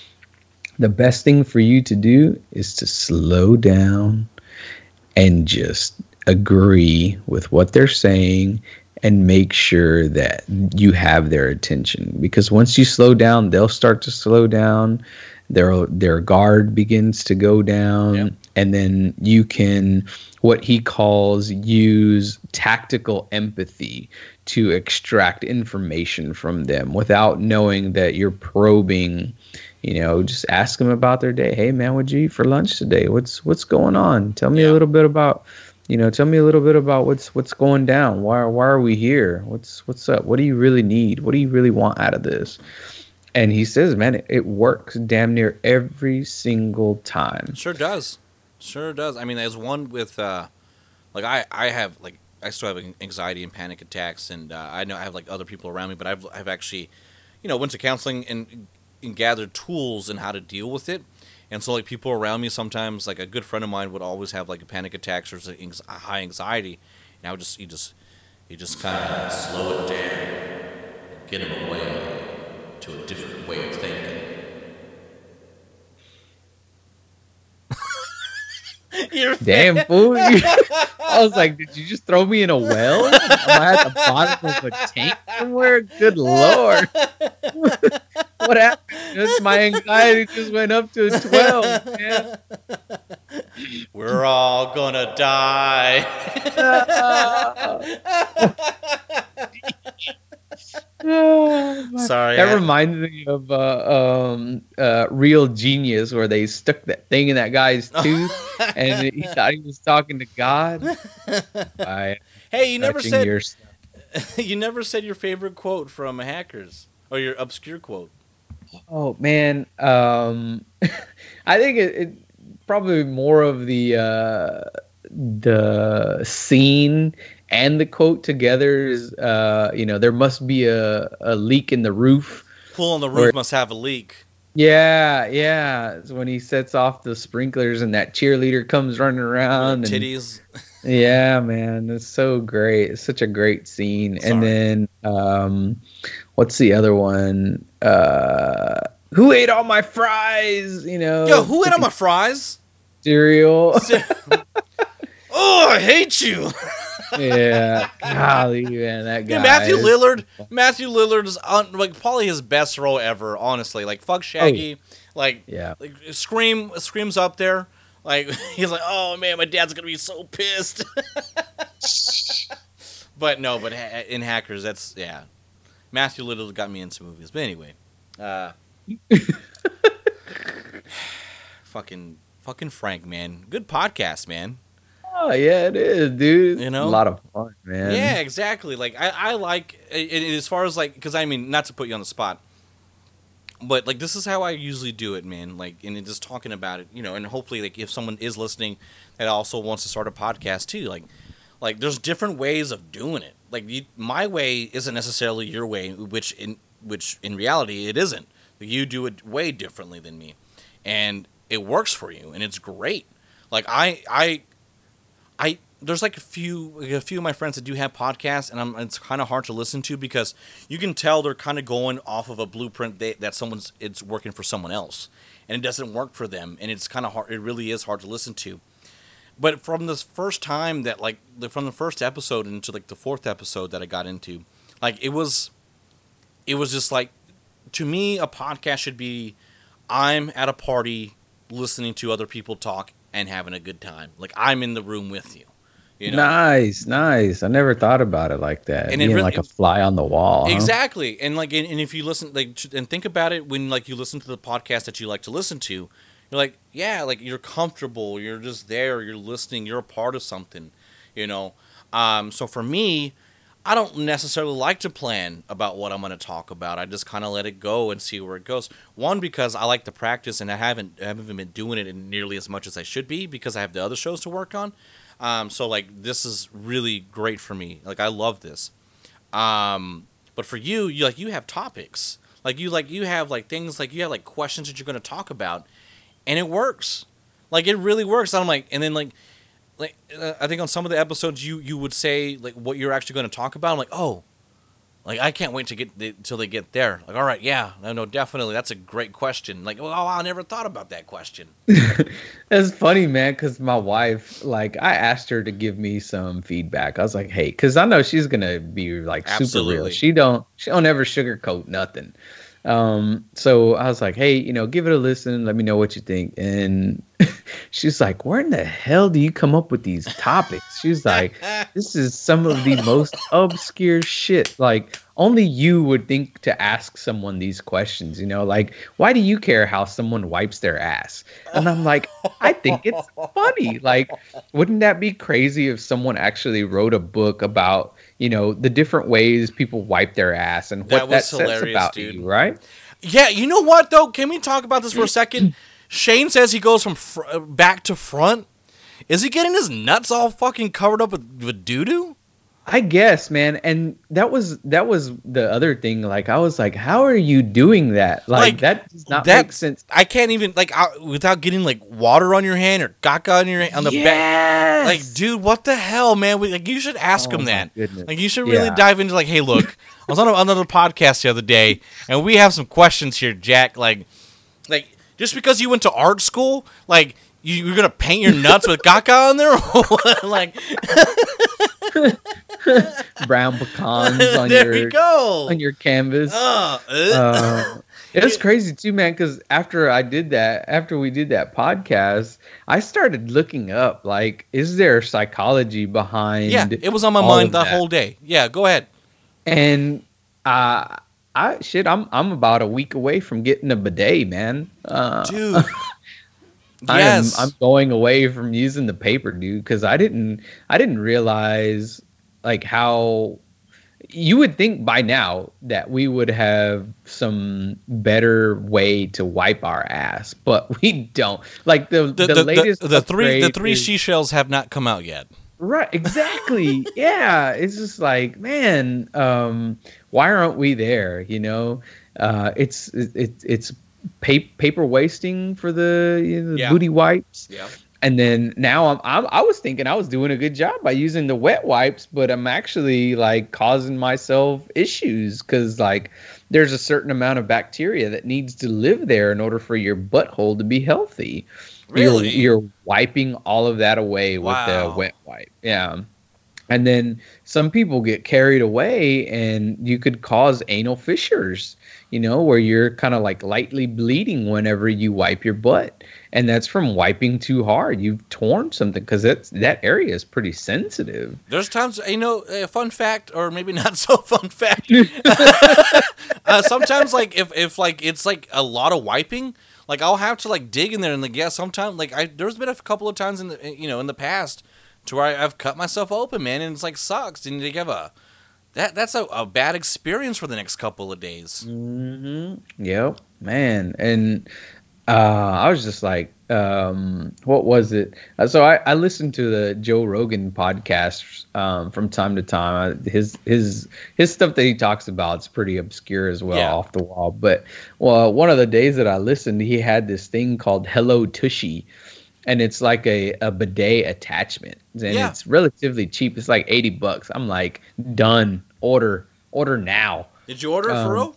the best thing for you to do is to slow down and just agree with what they're saying and make sure that you have their attention. Because once you slow down they'll start to slow down. Their their guard begins to go down. And then you can what he calls use tactical empathy to extract information from them without knowing that you're probing you know just ask them about their day. Hey man what'd you eat for lunch today? What's what's going on? Tell me yeah. a little bit about you know tell me a little bit about what's what's going down. Why why are we here? What's what's up? What do you really need? What do you really want out of this? And he says man it, it works damn near every single time. Sure does sure does i mean there's one with uh like i i have like i still have anxiety and panic attacks and uh, i know i have like other people around me but i've i've actually you know went to counseling and and gathered tools and how to deal with it and so like people around me sometimes like a good friend of mine would always have like a panic attacks or high anxiety, and I would just you just you just kind of slow it down, get him away to a different way of thinking. You're Damn fool! I was like, did you just throw me in a well? Am I at the bottom of a tank somewhere? Good lord! what happened? Just my anxiety just went up to twelve. Man. We're all gonna die. Oh, Sorry, that I... reminds me of uh, um, uh, Real Genius, where they stuck that thing in that guy's tooth, and he thought he was talking to God. hey, you never said you never said your favorite quote from Hackers or your obscure quote. Oh man, um, I think it, it, probably more of the uh, the scene and the quote together is uh, you know there must be a, a leak in the roof. Pool on the roof must have a leak. Yeah, yeah. It's when he sets off the sprinklers and that cheerleader comes running around. And, titties. yeah, man, it's so great. It's such a great scene. Sorry. And then um, what's the other one? Uh, who ate all my fries? You know. Yo, who ate all my fries? Cereal. oh, I hate you. yeah, golly, man, that guy. Yeah, Matthew is... Lillard. Matthew Lillard is on, like probably his best role ever. Honestly, like fuck Shaggy. Oh, like yeah, like Scream. Scream's up there. Like he's like, oh man, my dad's gonna be so pissed. but no, but in Hackers, that's yeah. Matthew Lillard got me into movies. But anyway, uh, fucking fucking Frank, man, good podcast, man. Oh yeah, it is, dude. You know, a lot of fun, man. Yeah, exactly. Like I, I like it, it, as far as like because I mean not to put you on the spot, but like this is how I usually do it, man. Like and just talking about it, you know, and hopefully like if someone is listening that also wants to start a podcast too, like like there's different ways of doing it. Like you, my way isn't necessarily your way, which in which in reality it isn't. You do it way differently than me, and it works for you, and it's great. Like I I I there's like a few like a few of my friends that do have podcasts, and I'm, it's kind of hard to listen to because you can tell they're kind of going off of a blueprint that someone's it's working for someone else, and it doesn't work for them, and it's kind of hard. It really is hard to listen to. But from the first time that like from the first episode into like the fourth episode that I got into, like it was, it was just like, to me a podcast should be, I'm at a party listening to other people talk and having a good time. Like I'm in the room with you. You know? Nice, nice. I never thought about it like that. And Being really, like a fly on the wall. Exactly. Huh? And like, and, and, if you listen, like, and think about it when like you listen to the podcast that you like to listen to, you're like, yeah, like you're comfortable. You're just there. You're listening. You're a part of something. You know. Um, so for me, I don't necessarily like to plan about what I'm going to talk about. I just kind of let it go and see where it goes. One because I like to practice and I haven't I haven't even been doing it nearly as much as I should be because I have the other shows to work on. Um, so like this is really great for me. Like I love this. Um, but for you, you like you have topics. Like you like you have like things like you have like questions that you're going to talk about, and it works. Like it really works. And I'm like, and then like, like uh, I think on some of the episodes you you would say like what you're actually going to talk about. I'm like, oh, like I can't wait to get the, till they get there. Like, all right, yeah, no, no, definitely, that's a great question. Like, oh, I never thought about that question. It's funny, man, because my wife, like, I asked her to give me some feedback. I was like, hey, because I know she's gonna be like super Absolutely. real. She don't, she don't ever sugarcoat nothing. Um, so I was like, hey, you know, give it a listen. Let me know what you think. And she's like, where in the hell do you come up with these topics? She's like, this is some of the most obscure shit. Like, only you would think to ask someone these questions, you know, like, why do you care how someone wipes their ass? And I'm like, I think it's funny. Like, wouldn't that be crazy if someone actually wrote a book about, you know, the different ways people wipe their ass and what that, was says about dude. you, right? Yeah, you know what though? Can we talk about this for a second? Shane says he goes from fr- back to front. Is he getting his nuts all fucking covered up with, with doo doo? I guess, man, and that was that was the other thing. Like, I was like, "How are you doing that? Like, Like, that does not that- make sense." I can't even like I, without getting like water on your hand or caca on your on the back. Yes! Like, dude, what the hell, man? We, like, you should ask Oh him that. goodness. Like, you should really Yeah. dive into like, hey, look, I was on another podcast the other day, and we have some questions here, Jack. Like, like just because you went to art school, like. You, you're gonna paint your nuts with caca on there, like brown pecans on there your we go. on your canvas. Uh, uh. It was crazy too, man. Because after I did that, after we did that podcast, I started looking up like, is there psychology behind? yeah, it was on my mind the that. whole day. Yeah, go ahead. and uh, I shit, I'm I'm about a week away from getting a bidet, man. Uh, dude. I yes, am, I'm going away from using the paper, dude, because I didn't I didn't realize like how you would think by now that we would have some better way to wipe our ass, but we don't. Like the the, the, the, latest the, the three the three is- seashells have not come out yet. Right, exactly. yeah, it's just like, man, um, why aren't we there? You know, uh, it's it's it's pa- paper wasting for the, you know, the Yeah. booty wipes, Yeah, and then now I'm, I'm I was thinking I was doing a good job by using the wet wipes, but I'm actually like causing myself issues because like there's a certain amount of bacteria that needs to live there in order for your butthole to be healthy. Really? You're, you're wiping all of that away with Wow. the wet wipe. Yeah. And then some people get carried away and you could cause anal fissures, you know, where you're kind of like lightly bleeding whenever you wipe your butt. And that's from wiping too hard. You've torn something because that's that area is pretty sensitive. there's times you know a fun fact or maybe not so fun fact. uh, sometimes like if if like it's like a lot of wiping, like I'll have to like dig in there and like yeah, sometimes like I there's been a couple of times in the you know in the past to where I, I've cut myself open, man, and it's like sucks, and you have a that that's a, a bad experience for the next couple of days. Mm-hmm. Yep, man. And uh, I was just like, um, what was it? Uh, so I, I listened to the Joe Rogan podcast um, from time to time. I, his his his stuff that he talks about is pretty obscure as well, Yeah. off the wall. But well, one of the days that I listened, he had this thing called Hello Tushy. And it's like a, a bidet attachment, and Yeah. it's relatively cheap. It's like eighty bucks. I'm like, done. Order, order now. Did you order it Um, for real?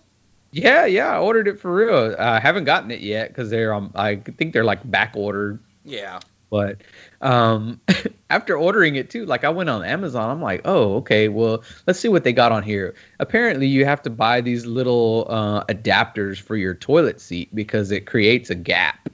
Yeah, yeah, I ordered it for real. I haven't gotten it yet because they're um, I think they're like back ordered. Yeah. But um, after ordering it too, like I went on Amazon, I'm like, oh, okay, well, let's see what they got on here. Apparently, you have to buy these little uh, adapters for your toilet seat because it creates a gap.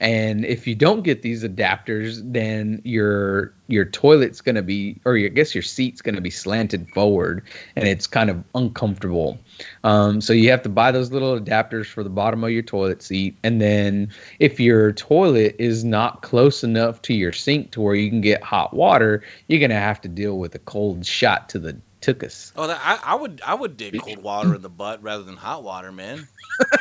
And if you don't get these adapters, then your your toilet's gonna be, or your, I guess your seat's gonna be slanted forward, and it's kind of uncomfortable. Um, so you have to buy those little adapters for the bottom of your toilet seat, and then if your toilet is not close enough to your sink to where you can get hot water, you're gonna have to deal with a cold shot to the tuchus. Oh, that, I, I would I would dig cold water in the butt rather than hot water, man.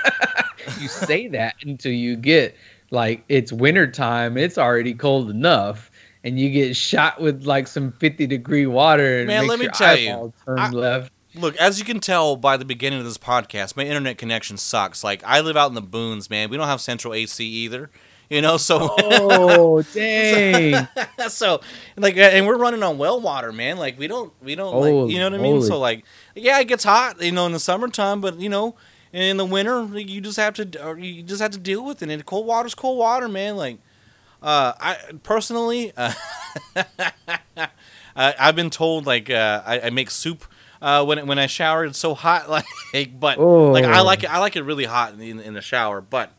you say that until you get like it's winter time, it's already cold enough, and you get shot with like some 50 degree water and Man, let me tell you, I- left. Look, as you can tell by the beginning of this podcast, my internet connection sucks. Like I live out in the boons, man. We don't have central AC either. You know, so Oh, dang. so like and we're running on well water, man. Like we don't we don't like you know what I mean? moly. So like yeah, it gets hot, you know, in the summertime, but you know, in the winter you just have to you just have to deal with it. And cold water's cold water, man. Like uh I personally uh, I've been told like uh, I, I make soup uh, when when I shower. It's so hot, like but like I like it. I like it really hot in, in, the shower, but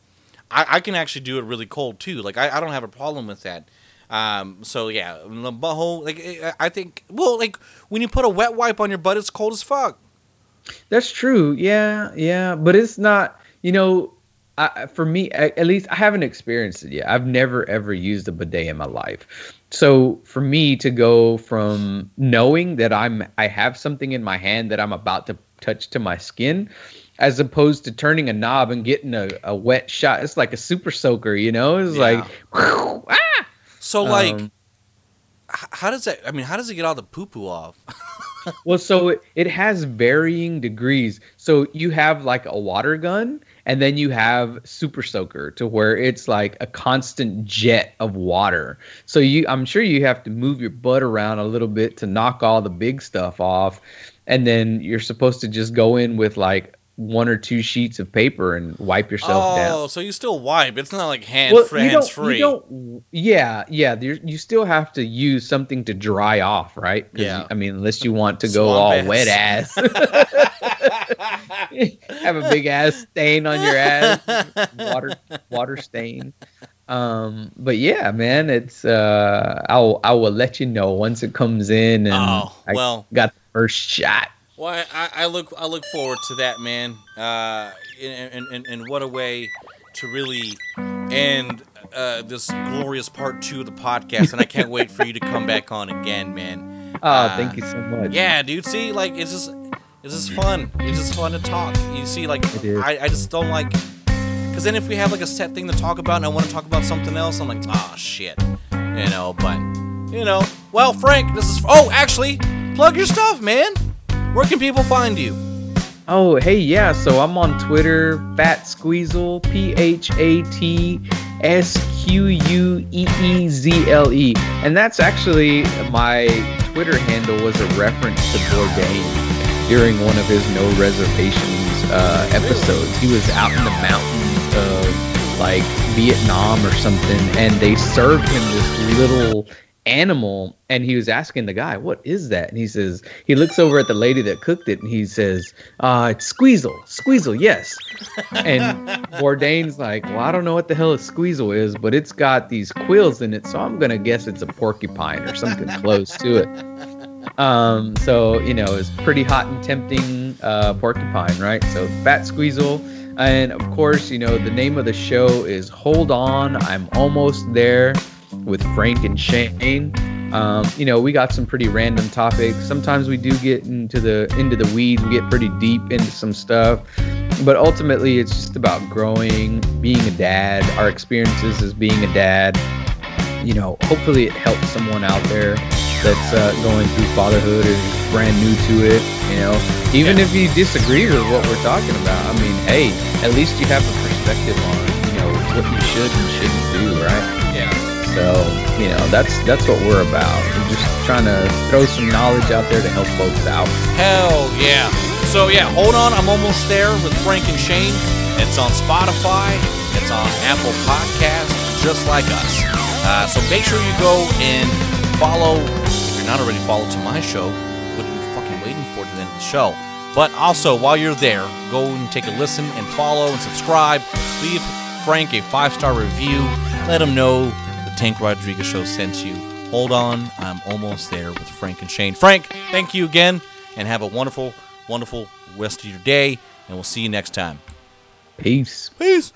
I, I can actually do it really cold too. Like I, I don't have a problem with that. Um, so yeah, the butthole. Like I think, well, like when you put a wet wipe on your butt, it's cold as fuck. That's true. Yeah, yeah, but it's not. You know, I, for me, at least I haven't experienced it yet. I've never ever used a bidet in my life. So for me to go from knowing that I'm I have something in my hand that I'm about to touch to my skin, as opposed to turning a knob and getting a, a wet shot, it's like a super soaker. You know, it's Yeah. like ah. So like, Um, how does that? I mean, how does it get all the poo poo off? Well, so it, it has varying degrees. So you have like a water gun, and then you have super soaker to where it's like a constant jet of water. So you, I'm sure you have to move your butt around a little bit to knock all the big stuff off, and then you're supposed to just go in with like one or two sheets of paper and wipe yourself oh, down. so you still wipe? It's not like hand Well, free, you hands don't, free. you don't. Yeah, yeah. You still have to use something to dry off, right? Yeah. I mean, unless you want to go Swamp all ass. wet ass. have a big ass stain on your ass, water water stain. Um, but yeah, man, it's uh, I'll I will let you know once it comes in and Oh, I well. got the first shot. Well, I, I look I look forward to that, man. Uh, and, and, and what a way to really end uh, this glorious part two of the podcast. And I can't wait for you to come back on again, man. Oh, Uh, thank you so much. Yeah, dude. See, like it's just it's just fun. It's just fun to talk. You see, like I, I just don't like because then if we have like a set thing to talk about and I want to talk about something else, I'm like, oh shit, you know. But you know, well, Frank, this is oh actually plug your stuff, man. Where can people find you? Oh, hey, yeah. So I'm on Twitter, Fat Squeezle, P H A T S Q U E E Z L E, and that's actually my Twitter handle was a reference to Bourdain during one of his No Reservations uh, episodes. He was out in the mountains of like Vietnam or something, and they served him this little animal and he was asking the guy what is that? And he says he looks over at the lady that cooked it and he says uh it's squeezle squeezle yes. And bourdain's like well i don't know what the hell a squeezle is but it's got these quills in it so i'm gonna guess it's a porcupine or something close to it. Um so you know it's pretty hot and tempting uh porcupine right? So fat squeezle. And of course you know the name of the show is hold on i'm almost there with Frank and Shane. Um, you know, we got some pretty random topics. Sometimes we do get into the into the weeds. We get pretty deep into some stuff, but ultimately, it's just about growing, being a dad, our experiences as being a dad. You know, hopefully, it helps someone out there that's uh, going through fatherhood or brand new to it. You know, even Yeah. if you disagree with what we're talking about, I mean, hey, at least you have a perspective on you know what you should and shouldn't do, right? So, you know, that's that's what we're about. We're just trying to throw some knowledge out there to help folks out. Hell yeah. So yeah, hold on. I'm almost there with Frank and Shane. It's on Spotify. It's on Apple Podcasts, just like us. Uh, so make sure you go and follow. If you're not already followed to my show, what are you fucking waiting for to the end of the show? But also, while you're there, go and take a listen and follow and subscribe. Leave Frank a five star review. Let him know Tank Rodriguez show sent you. Hold on, I'm almost there with Frank and Shane. Frank, thank you again, and have a wonderful, wonderful rest of your day, and we'll see you next time. Peace. Peace.